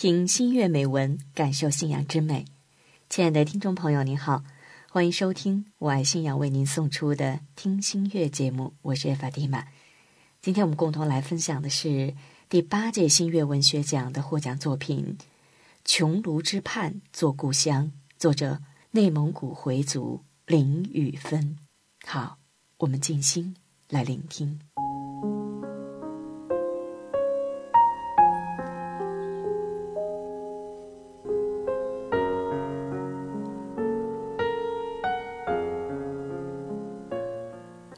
听新月美文，感受信仰之美。亲爱的听众朋友，您好，欢迎收听我爱信仰为您送出的听新月节目，我是艾法蒂玛。今天我们共同来分享的是第八届新月文学奖的获奖作品《穹庐之畔做故乡》，作者内蒙古回族林雨芬。好，我们静心来聆听。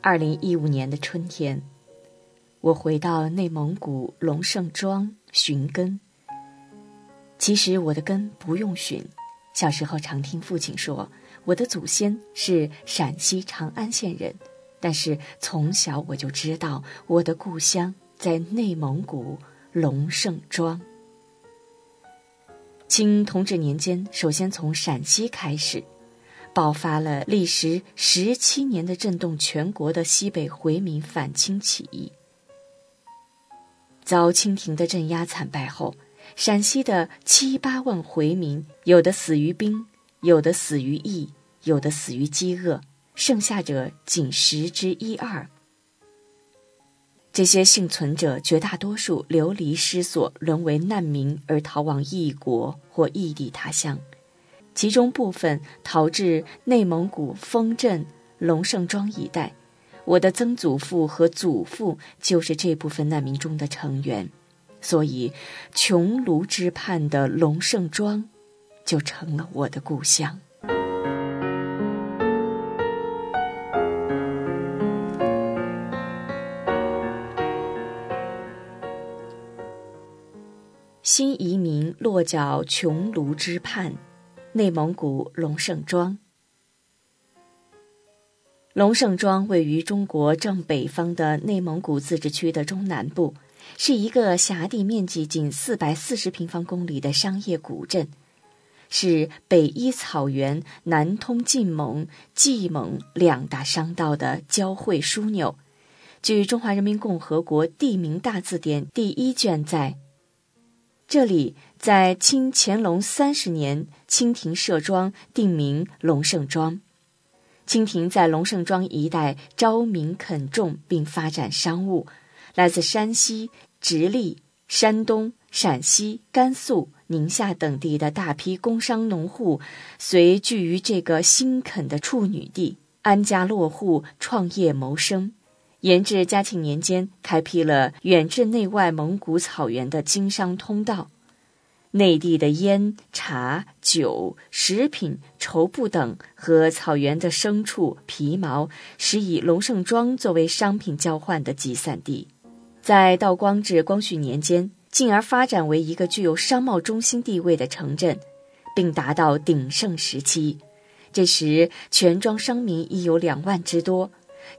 二零一五年的春天，我回到内蒙古龙胜庄寻根。其实我的根不用寻，小时候常听父亲说，我的祖先是陕西长安县人。但是从小我就知道，我的故乡在内蒙古龙胜庄。清同治年间，首先从陕西开始。爆发了历时十七年的震动全国的西北回民反清起义。遭清廷的镇压惨败后，陕西的七八万回民，有的死于兵，有的死于疫，有的死于饥饿，剩下者仅十之一二。这些幸存者绝大多数流离失所，沦为难民而逃往异国或异地他乡。其中部分逃至内蒙古丰镇龙胜庄一带，我的曾祖父和祖父就是这部分难民中的成员，所以穹庐之畔的龙胜庄就成了我的故乡。新移民落脚穹庐之畔。内蒙古龙胜庄，龙胜庄位于中国正北方的内蒙古自治区的中南部，是一个辖地面积仅四百四十平方公里的商业古镇，是北依草原、南通晋蒙、冀蒙两大商道的交汇枢纽。据《中华人民共和国地名大字典》第一卷载。这里在清乾隆三十年，清廷设庄，定名龙胜庄。清廷在龙胜庄一带招民垦种，并发展商务。来自山西、直隶、山东、陕西、甘肃、宁夏等地的大批工商农户，随聚于这个新垦的处女地，安家落户，创业谋生。延至嘉庆年间，开辟了远至内外蒙古草原的经商通道。内地的烟、茶、酒、食品、绸布等和草原的牲畜、皮毛，使以龙胜庄作为商品交换的集散地。在道光至光绪年间，进而发展为一个具有商贸中心地位的城镇，并达到鼎盛时期。这时，全庄商民已有两万之多。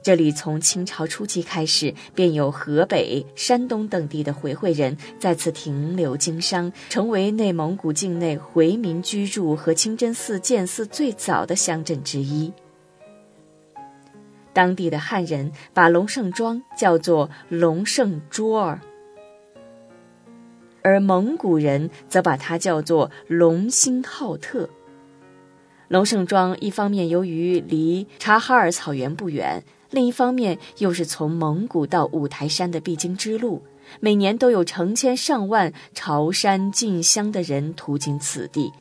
这里从清朝初期开始，便有河北、山东等地的回回人在此停留经商，成为内蒙古境内回民居住和清真寺建寺最早的乡镇之一。当地的汉人把龙胜庄叫做龙胜桌儿，而蒙古人则把它叫做龙兴浩特。龙胜庄一方面由于离察哈尔草原不远。另一方面，又是从蒙古到五台山的必经之路，每年都有成千上万朝山进香的人途经此地，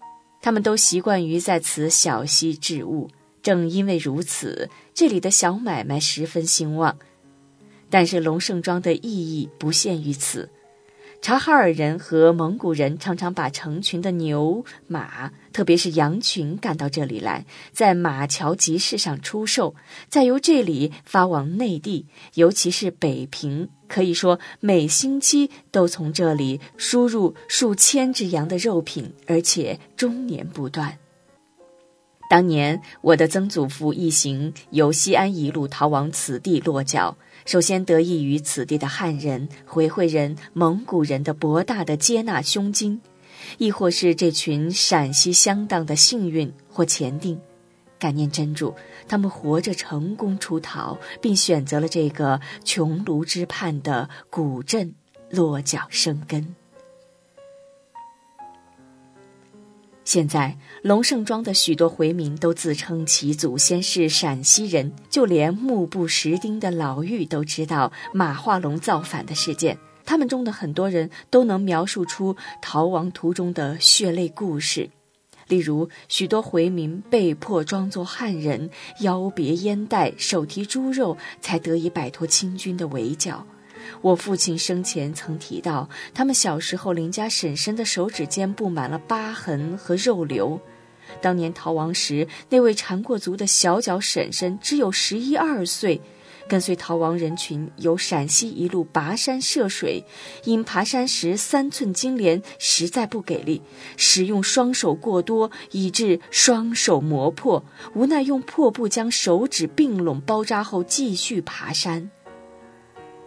他们都习惯于在此小溪置物。正因为如此，这里的小买卖十分兴旺。但是龙胜庄的意义不限于此。察哈尔人和蒙古人常常把成群的牛马，特别是羊群赶到这里来，在马桥集市上出售，再由这里发往内地，尤其是北平，可以说每星期都从这里输入数千只羊的肉品，而且终年不断。当年我的曾祖父一行由西安一路逃往此地落脚。首先得益于此地的汉人、回回人、蒙古人的博大的接纳胸襟，亦或是这群陕西乡党的幸运或前定，感念真主，他们活着成功出逃，并选择了这个穹庐之畔的古镇落脚生根。现在，龙胜庄的许多回民都自称其祖先是陕西人，就连目不识丁的老妪都知道马化龙造反的事件。他们中的很多人都能描述出逃亡途中的血泪故事，例如许多回民被迫装作汉人，腰别烟袋，手提猪肉，才得以摆脱清军的围剿。我父亲生前曾提到，他们小时候邻家婶婶的手指间布满了疤痕和肉瘤。当年逃亡时，那位缠过足的小脚婶婶只有十一二岁，跟随逃亡人群由陕西一路跋山涉水，因爬山时三寸金莲实在不给力，使用双手过多，以致双手磨破，无奈用破布将手指并拢包扎后继续爬山。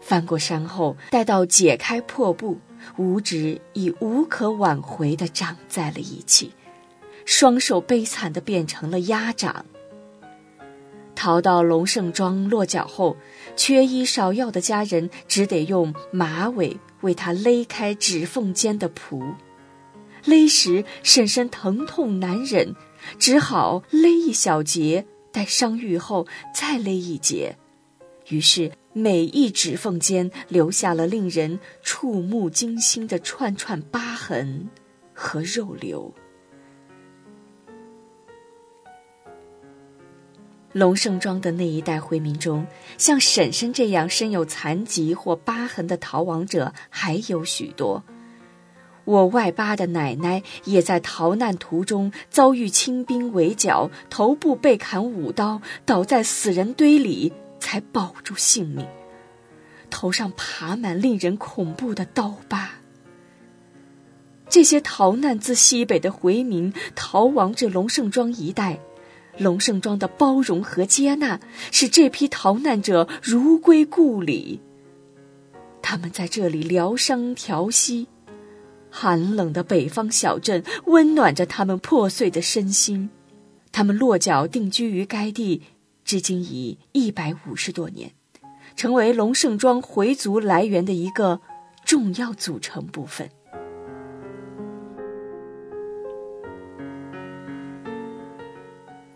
翻过山后，待到解开破布，五指已无可挽回地长在了一起，双手悲惨地变成了鸭掌。逃到龙胜庄落脚后，缺医少药的家人只得用马尾为他勒开指缝间的蹼，勒时婶婶疼痛难忍，只好勒一小节，待伤愈后再勒一节，于是。每一指缝间留下了令人触目惊心的串串疤痕和肉瘤。龙胜庄的那一代回民中，像婶婶这样身有残疾或疤痕的逃亡者还有许多。我外八的奶奶也在逃难途中遭遇清兵围剿，头部被砍五刀，倒在死人堆里。才保住性命，头上爬满令人恐怖的刀疤。这些逃难自西北的回民逃亡至龙胜庄一带，龙胜庄的包容和接纳使这批逃难者如归故里。他们在这里疗伤调息，寒冷的北方小镇温暖着他们破碎的身心。他们落脚定居于该地。至今已一百五十多年，成为龙胜庄回族来源的一个重要组成部分。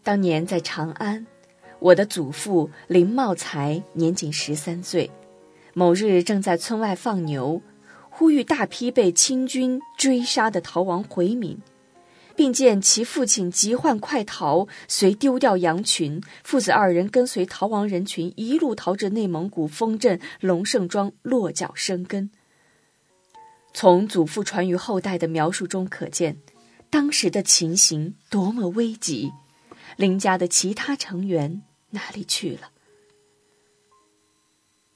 当年在长安，我的祖父林茂才年仅十三岁，某日正在村外放牛，忽遇大批被清军追杀的逃亡回民。并见其父亲急唤快逃，遂丢掉羊群，父子二人跟随逃亡人群一路逃至内蒙古丰镇龙胜庄落脚生根。从祖父传于后代的描述中可见，当时的情形多么危急。林家的其他成员哪里去了？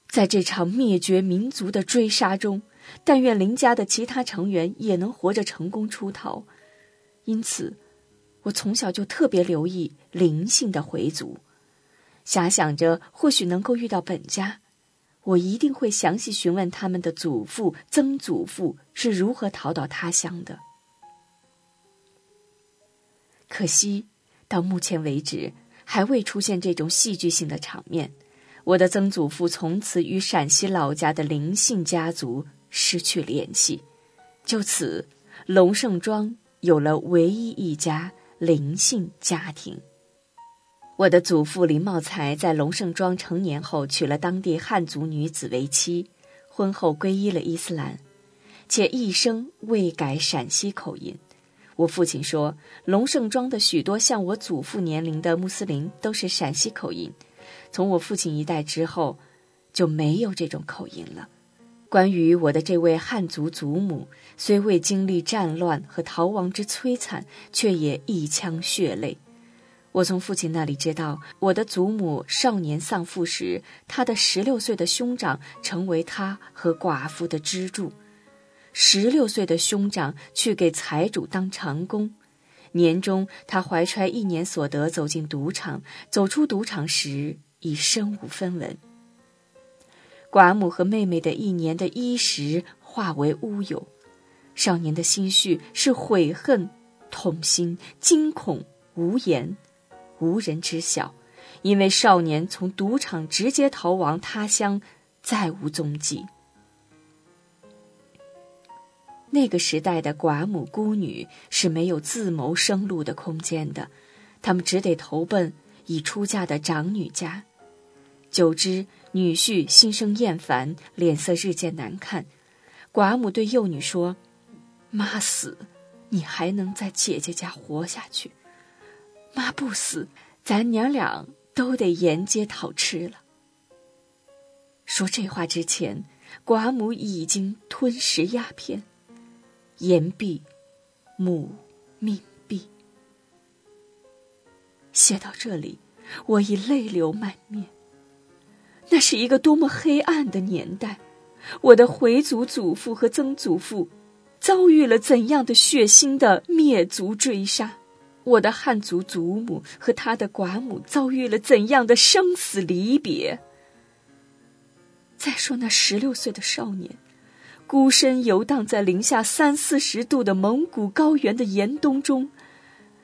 在这场灭绝民族的追杀中，但愿林家的其他成员也能活着成功出逃。因此，我从小就特别留意灵性的回族，遐想着或许能够遇到本家，我一定会详细询问他们的祖父、曾祖父是如何逃到他乡的。可惜，到目前为止还未出现这种戏剧性的场面。我的曾祖父从此与陕西老家的灵姓家族失去联系，就此，龙胜庄。有了唯一一家林姓家庭。我的祖父林茂才在龙胜庄成年后娶了当地汉族女子为妻，婚后皈依了伊斯兰，且一生未改陕西口音。我父亲说，龙胜庄的许多像我祖父年龄的穆斯林都是陕西口音，从我父亲一代之后，就没有这种口音了。关于我的这位汉族祖母，虽未经历战乱和逃亡之摧残，却也一腔血泪。我从父亲那里知道，我的祖母少年丧父时，他的十六岁的兄长成为他和寡妇的支柱。十六岁的兄长去给财主当长工，年终他怀揣一年所得走进赌场，走出赌场时已身无分文。寡母和妹妹的一年的衣食化为乌有，少年的心绪是悔恨、痛心、惊恐、无言，无人知晓，因为少年从赌场直接逃亡他乡，再无踪迹。那个时代的寡母孤女是没有自谋生路的空间的，他们只得投奔已出嫁的长女家。久之，女婿心生厌烦，脸色日渐难看。寡母对幼女说：“妈死，你还能在姐姐家活下去；妈不死，咱娘俩都得沿街讨吃了。”说这话之前，寡母已经吞食鸦片。言毕，母命毕。写到这里，我已泪流满面。那是一个多么黑暗的年代！我的回族祖父和曾祖父遭遇了怎样的血腥的灭族追杀？我的汉族祖母和他的寡母遭遇了怎样的生死离别？再说那十六岁的少年。孤身游荡在零下三四十度的蒙古高原的严冬中，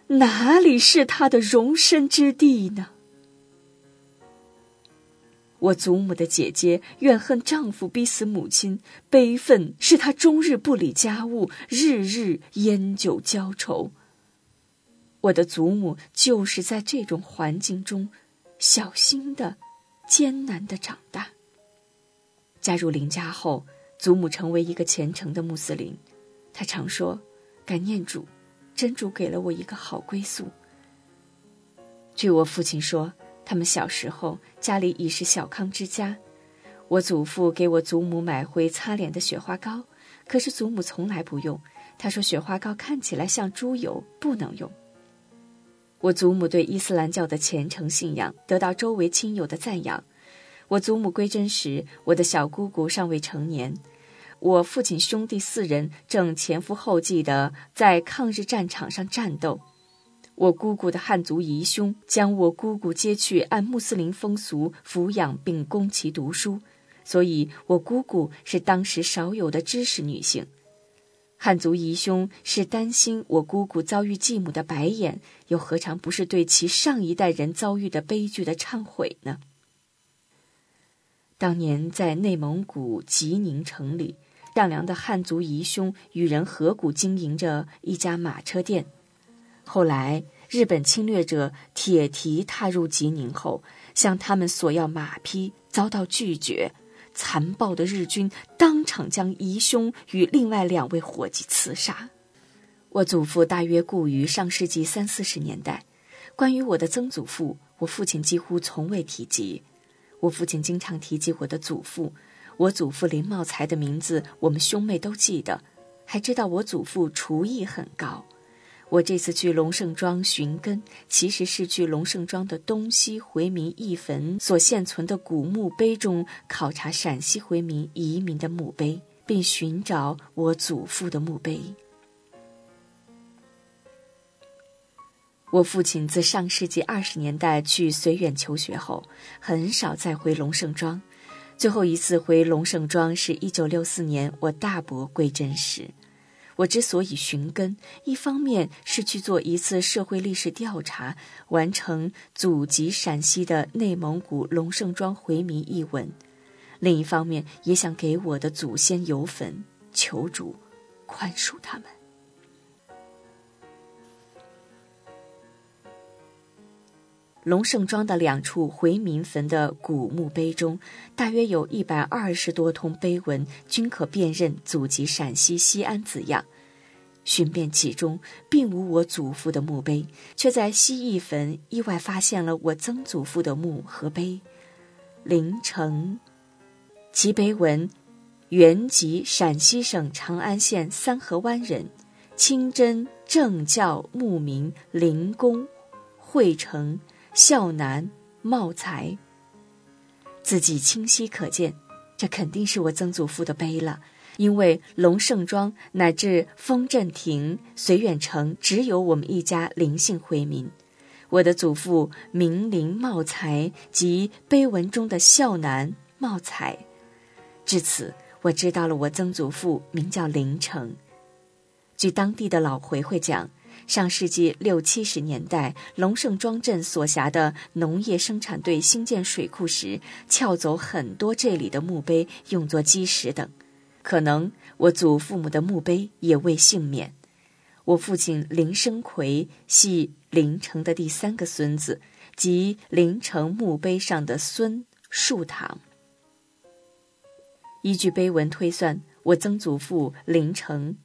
哪里是他的容身之地呢？我祖母的姐姐怨恨丈夫逼死母亲，悲愤是她终日不理家务，日日烟酒浇愁。我的祖母就是在这种环境中，小心的、艰难的长大。加入林家后。祖母成为一个虔诚的穆斯林，她常说：“感念主，真主给了我一个好归宿。”据我父亲说，他们小时候家里已是小康之家。我祖父给我祖母买回擦脸的雪花膏，可是祖母从来不用。他说雪花膏看起来像猪油，不能用。我祖母对伊斯兰教的虔诚信仰得到周围亲友的赞扬。我祖母归真时，我的小姑姑尚未成年。我父亲兄弟四人正前赴后继地在抗日战场上战斗。我姑姑的汉族姨兄将我姑姑接去，按穆斯林风俗抚养并供其读书，所以我姑姑是当时少有的知识女性。汉族姨兄是担心我姑姑遭遇继母的白眼，又何尝不是对其上一代人遭遇的悲剧的忏悔呢？当年在内蒙古吉宁城里，善良的汉族姨兄与人合股经营着一家马车店。后来，日本侵略者铁蹄踏入吉宁后，向他们索要马匹，遭到拒绝。残暴的日军当场将姨兄与另外两位伙计刺杀。我祖父大约故于上世纪三四十年代。关于我的曾祖父，我父亲几乎从未提及。我父亲经常提及我的祖父，我祖父林茂才的名字，我们兄妹都记得，还知道我祖父厨艺很高。我这次去龙胜庄寻根，其实是去龙胜庄的东西回民义坟所现存的古墓碑中考察陕西回民移民的墓碑，并寻找我祖父的墓碑。我父亲自上世纪二十年代去绥远求学后，很少再回龙胜庄。最后一次回龙胜庄是一九六四年我大伯归真时。我之所以寻根，一方面是去做一次社会历史调查，完成祖籍陕西的内蒙古龙胜庄回民一文；另一方面也想给我的祖先游坟，求主宽恕他们。龙胜庄的两处回民坟的古墓碑中，大约有一百二十多通碑文，均可辨认祖籍陕西西安字样。寻遍其中，并无我祖父的墓碑，却在西义坟意外发现了我曾祖父的墓和碑。陵城，其碑文：原籍陕西省长安县三河湾人，清真正教牧民林公，惠成。孝男茂才，字迹清晰可见，这肯定是我曾祖父的碑了。因为龙胜庄乃至丰镇亭、绥远城，只有我们一家林姓回民。我的祖父名林茂才，即碑文中的孝男茂才。至此，我知道了我曾祖父名叫林成。据当地的老回回讲。上世纪六七十年代，龙胜庄镇所辖的农业生产队兴建水库时，撬走很多这里的墓碑，用作基石等。可能我祖父母的墓碑也未幸免。我父亲林生奎系林城的第三个孙子，即林城墓碑上的孙树堂。依据碑文推算，我曾祖父林成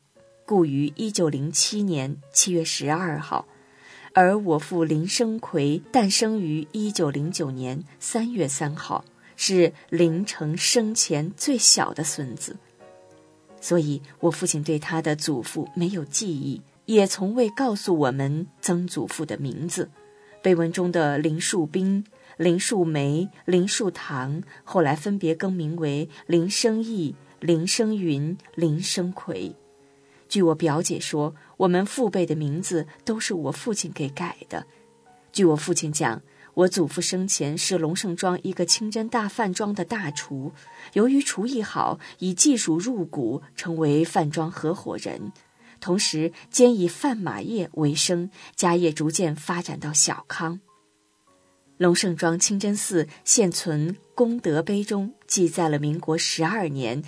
故于一九零七年七月十二号，而我父林生奎诞生于一九零九年三月三号，是林成生前最小的孙子，所以我父亲对他的祖父没有记忆，也从未告诉我们曾祖父的名字。碑文中的林树斌。林树梅、林树堂后来分别更名为林生义、林生云、林生奎。据我表姐说，我们父辈的名字都是我父亲给改的。据我父亲讲，我祖父生前是龙盛庄一个清真大饭庄的大厨，由于厨艺好，以技术入股，成为饭庄合伙人，同时兼以贩马业为生，家业逐渐发展到小康。龙盛庄清真寺现存功德碑中记载了民国十二年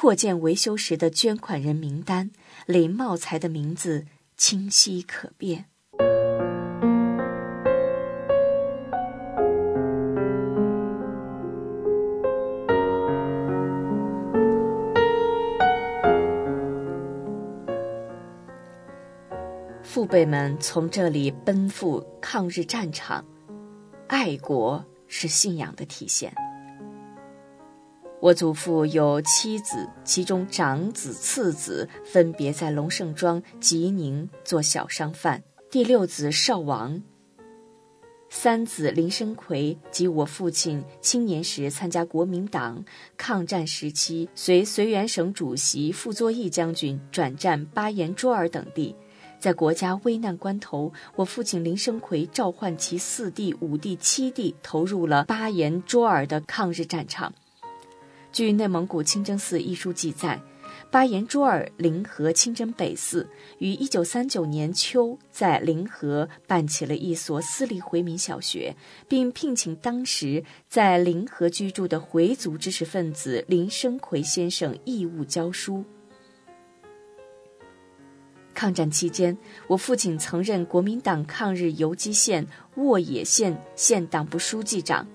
扩建维修时的捐款人名单，林茂才的名字清晰可辨。父辈们从这里奔赴抗日战场。爱国是信仰的体现。我祖父有七子，其中长子、次子分别在龙盛庄、吉宁做小商贩。第六子少王，三子林生奎及我父亲青年时参加国民党，抗战时期随绥远省主席傅作义将军转战巴彦淖尔等地。在国家危难关头，我父亲林生奎召唤其四弟、五弟、七弟，投入了巴彦淖尔的抗日战场。据内蒙古清真寺一书记载，巴彦淖尔临河清真北寺于1939年秋在临河办起了一所私立回民小学，并聘请当时在临河居住的回族知识分子林生奎先生义务教书。抗战期间，我父亲曾任国民党抗日游击县沃野县县党部书记长，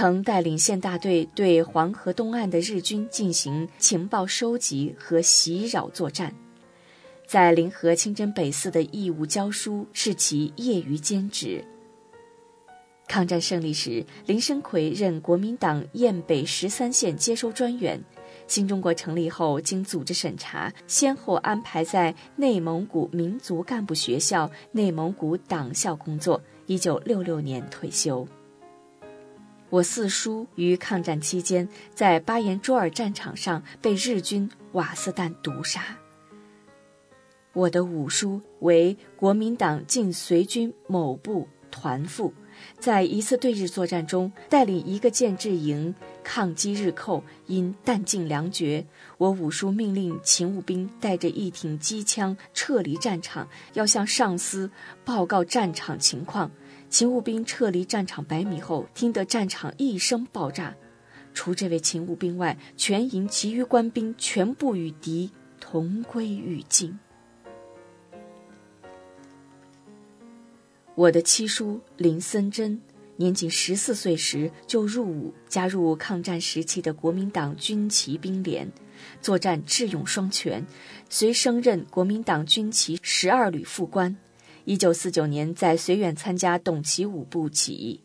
曾带领县大队对黄河东岸的日军进行情报收集和袭扰作战。在临河清真北寺的义务教书是其业余兼职。抗战胜利时，林生奎任国民党雁北十三县接收专员。新中国成立后，经组织审查，先后安排在内蒙古民族干部学校、内蒙古党校工作。一九六六年退休。我四叔于抗战期间在巴彦淖尔战场上被日军瓦斯弹毒杀。我的五叔为国民党晋绥军某部团副。在一次对日作战中，带领一个建制营抗击日寇，因弹尽粮绝，我五叔命令勤务兵带着一挺机枪撤离战场，要向上司报告战场情况。勤务兵撤离战场百米后，听得战场一声爆炸，除这位勤务兵外，全营其余官兵全部与敌同归于尽。我的七叔林森珍年仅十四岁时就入伍，加入抗战时期的国民党军骑兵连，作战智勇双全，随升任国民党军骑十二旅副官。一九四九年在绥远参加董其武部起义。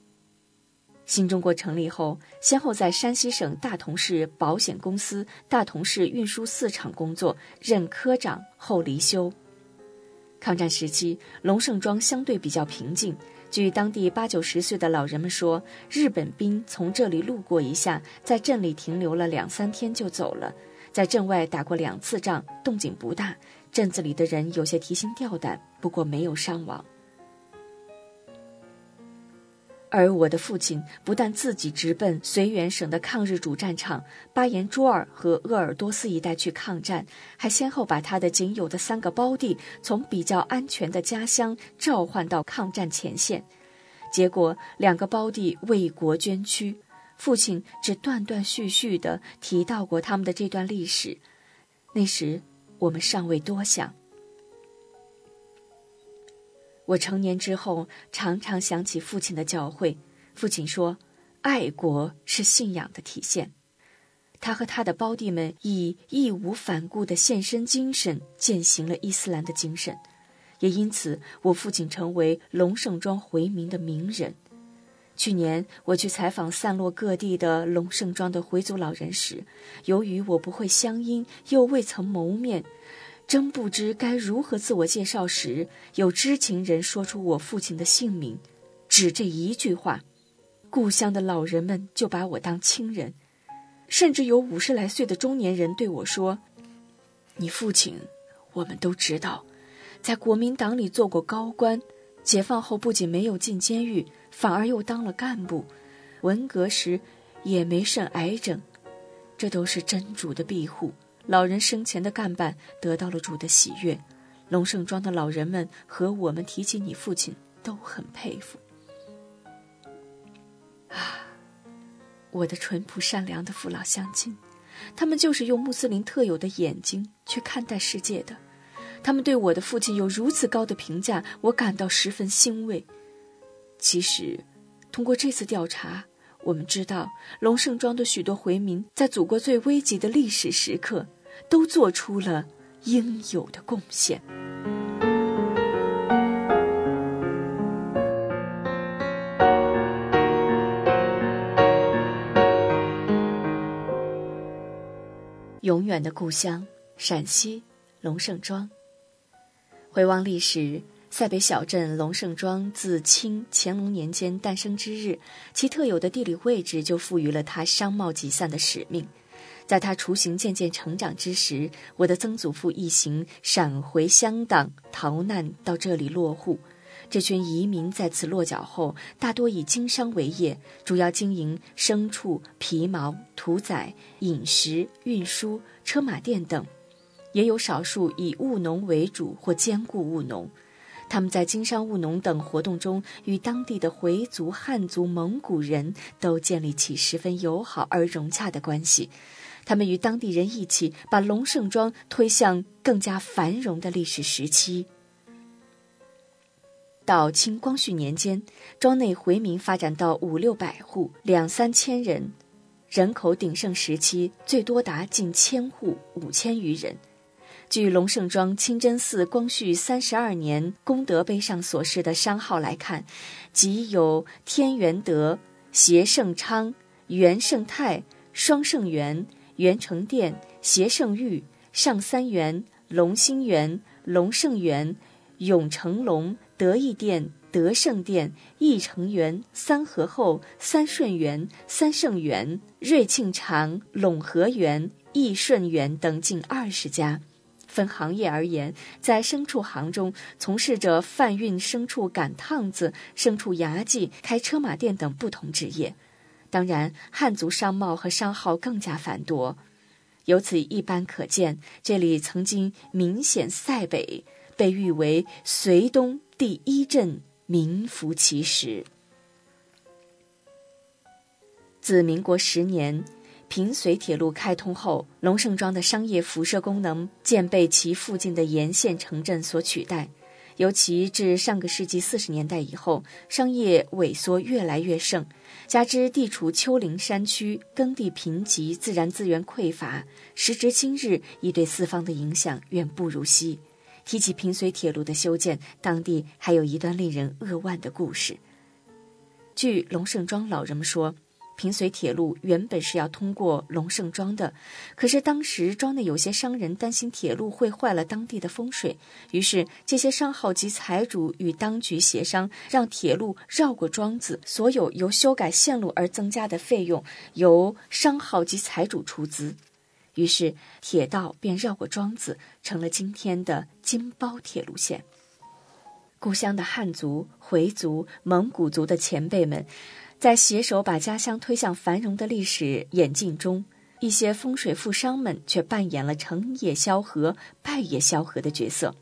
新中国成立后，先后在山西省大同市保险公司、大同市运输四厂工作，任科长后离休。抗战时期，龙盛庄相对比较平静。据当地八九十岁的老人们说，日本兵从这里路过一下，在镇里停留了两三天就走了。在镇外打过两次仗，动静不大，镇子里的人有些提心吊胆，不过没有伤亡。而我的父亲不但自己直奔绥远省的抗日主战场巴彦淖尔和鄂尔多斯一带去抗战，还先后把他的仅有的三个胞弟从比较安全的家乡召唤到抗战前线。结果，两个胞弟为国捐躯，父亲只断断续续地提到过他们的这段历史。那时我们尚未多想。我成年之后，常常想起父亲的教诲。父亲说：“爱国是信仰的体现。”他和他的胞弟们以义无反顾的献身精神践行了伊斯兰的精神，也因此，我父亲成为龙胜庄回民的名人。去年我去采访散落各地的龙胜庄的回族老人时，由于我不会乡音，又未曾谋面，真不知该如何自我介绍时，有知情人说出我父亲的姓名，只这一句话，故乡的老人们就把我当亲人，甚至有五十来岁的中年人对我说：“你父亲，我们都知道，在国民党里做过高官，解放后不仅没有进监狱。”反而又当了干部，文革时也没甚癌症，这都是真主的庇护。老人生前的干办得到了主的喜悦，龙胜庄的老人们和我们提起你父亲都很佩服。啊，我的淳朴善良的父老乡亲，他们就是用穆斯林特有的眼睛去看待世界的，他们对我的父亲有如此高的评价，我感到十分欣慰。其实，通过这次调查，我们知道龙胜庄的许多回民在祖国最危急的历史时刻，都做出了应有的贡献。永远的故乡，陕西龙胜庄。回望历史。塞北小镇龙胜庄自清乾隆年间诞生之日，其特有的地理位置就赋予了它商贸集散的使命。在它雏形渐渐成长之时，我的曾祖父一行闪回乡党逃难到这里落户。这群移民在此落脚后，大多以经商为业，主要经营牲畜、皮毛、屠宰、饮食、运输、车马店等，也有少数以务农为主或兼顾务农。他们在经商务农等活动中，与当地的回族、汉族、蒙古人都建立起十分友好而融洽的关系。他们与当地人一起，把龙胜庄推向更加繁荣的历史时期。到清光绪年间，庄内回民发展到五六百户，两三千人，人口鼎盛时期最多达近千户，五千余人。据龙胜庄清真寺光绪三十二年功德碑上所示的商号来看，即有天元德、协盛昌、元盛泰、双盛元、元成殿、协盛玉、上三元、龙兴元、龙盛元、永成龙、德义殿、德胜殿、义成元、三和后、三顺元、三圣元、瑞庆长、陇和元、义顺元等近二十家。分行业而言，在牲畜行中，从事着贩运牲畜、赶趟子、牲畜牙祭、开车马店等不同职业。当然，汉族商贸和商号更加繁多。由此一般可见，这里曾经明显塞北，被誉为绥东第一镇，名副其实。自民国十年。平绥铁路开通后，龙胜庄的商业辐射功能渐被其附近的沿线城镇所取代。尤其至上个世纪四十年代以后，商业萎缩越来越盛，加之地处丘陵山区，耕地贫瘠，自然资源匮乏，时至今日，已对四方的影响远不如昔。提起平绥铁路的修建，当地还有一段令人扼腕的故事。据龙胜庄老人们说。平绥铁路原本是要通过龙胜庄的，可是当时庄内有些商人担心铁路会坏了当地的风水，于是这些商号及财主与当局协商，让铁路绕过庄子，所有由修改线路而增加的费用由商号及财主出资，于是铁道便绕过庄子，成了今天的京包铁路线。故乡的汉族、回族、蒙古族的前辈们。在携手把家乡推向繁荣的历史演进中，一些风水富商们却扮演了成也萧何、败也萧何的角色。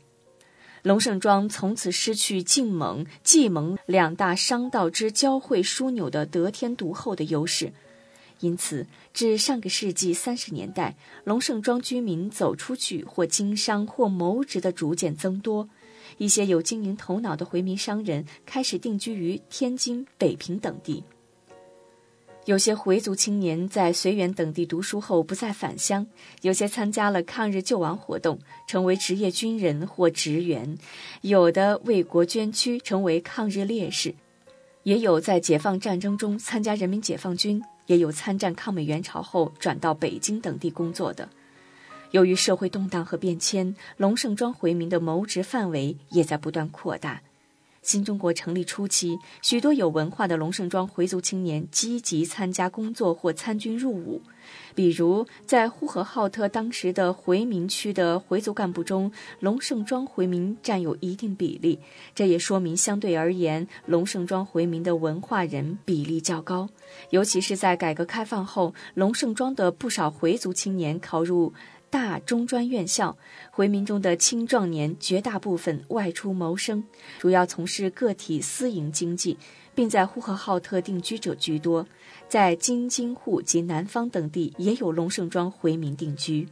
龙胜庄从此失去晋蒙、冀蒙两大商道之交汇枢纽的得天独厚的优势，因此，至上个世纪三十年代，龙胜庄居民走出去或经商或谋职的逐渐增多。一些有经营头脑的回民商人开始定居于天津、北平等地。有些回族青年在绥远等地读书后不再返乡，有些参加了抗日救亡活动，成为职业军人或职员；有的为国捐躯，成为抗日烈士；也有在解放战争中参加人民解放军，也有参战抗美援朝后转到北京等地工作的。由于社会动荡和变迁，龙胜庄回民的谋职范围也在不断扩大。新中国成立初期，许多有文化的龙胜庄回族青年积极参加工作或参军入伍。比如，在呼和浩特当时的回民区的回族干部中，龙胜庄回民占有一定比例。这也说明，相对而言，龙胜庄回民的文化人比例较高。尤其是在改革开放后，龙胜庄的不少回族青年考入。大中专院校回民中的青壮年绝大部分外出谋生，主要从事个体私营经济，并在呼和浩特定居者居多。在京津沪及南方等地也有龙胜庄回民定居。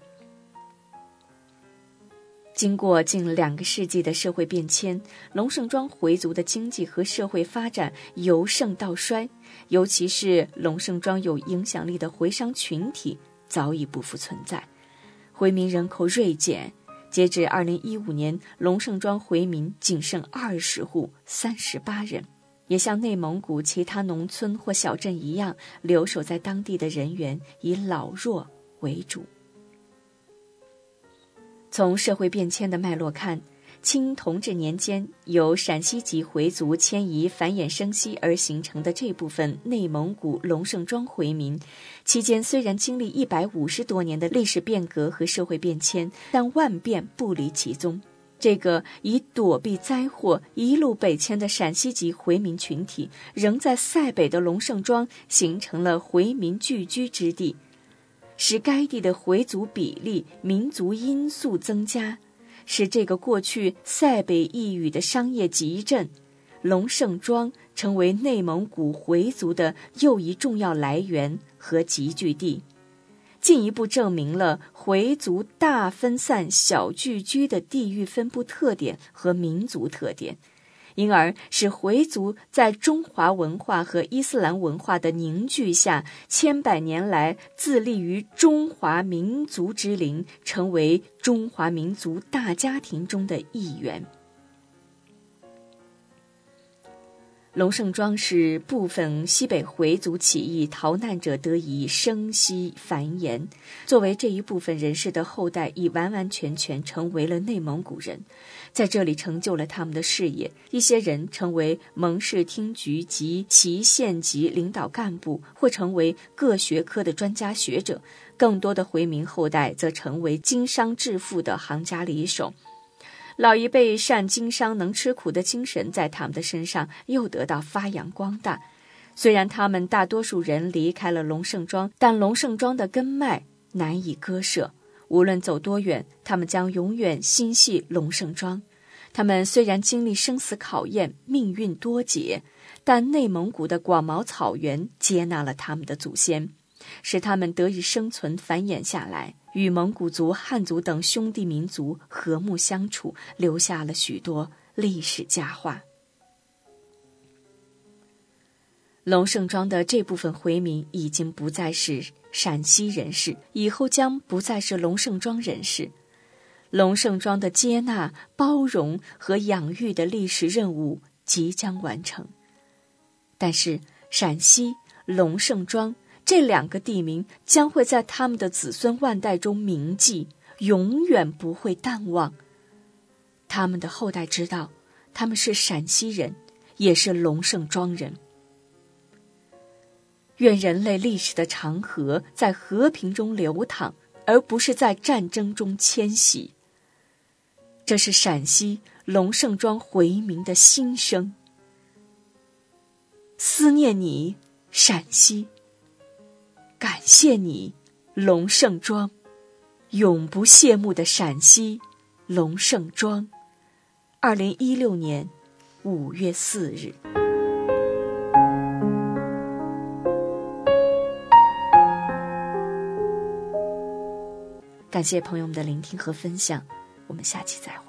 经过近两个世纪的社会变迁，龙胜庄回族的经济和社会发展由盛到衰，尤其是龙胜庄有影响力的回商群体早已不复存在。回民人口锐减，截至二零一五年，龙胜庄回民仅剩二十户，三十八人。也像内蒙古其他农村或小镇一样，留守在当地的人员以老弱为主。从社会变迁的脉络看。清同治年间，由陕西籍回族迁移繁衍生息而形成的这部分内蒙古龙胜庄回民，期间虽然经历一百五十多年的历史变革和社会变迁，但万变不离其宗。这个以躲避灾祸一路北迁的陕西籍回民群体，仍在塞北的龙胜庄形成了回民聚居之地，使该地的回族比例、民族因素增加。使这个过去塞北一隅的商业集镇龙胜庄成为内蒙古回族的又一重要来源和集聚地，进一步证明了回族大分散、小聚居的地域分布特点和民族特点。因而使回族在中华文化和伊斯兰文化的凝聚下，千百年来自立于中华民族之林，成为中华民族大家庭中的一员。龙胜庄是部分西北回族起义逃难者得以生息繁衍，作为这一部分人士的后代，已完完全全成为了内蒙古人，在这里成就了他们的事业。一些人成为蒙氏厅局及其县级领导干部，或成为各学科的专家学者；更多的回民后代则成为经商致富的行家里手。老一辈善经商、能吃苦的精神，在他们的身上又得到发扬光大。虽然他们大多数人离开了龙胜庄，但龙胜庄的根脉难以割舍。无论走多远，他们将永远心系龙胜庄。他们虽然经历生死考验，命运多劫，但内蒙古的广袤草原接纳了他们的祖先。使他们得以生存繁衍下来，与蒙古族、汉族等兄弟民族和睦相处，留下了许多历史佳话。龙胜庄的这部分回民已经不再是陕西人士，以后将不再是龙胜庄人士。龙胜庄的接纳、包容和养育的历史任务即将完成，但是陕西龙胜庄。这两个地名将会在他们的子孙万代中铭记，永远不会淡忘。他们的后代知道，他们是陕西人，也是龙胜庄人。愿人类历史的长河在和平中流淌，而不是在战争中迁徙。这是陕西龙胜庄回民的心声。思念你，陕西。感谢你，龙盛庄，永不谢幕的陕西龙盛庄。二零一六年五月四日。感谢朋友们的聆听和分享，我们下期再会。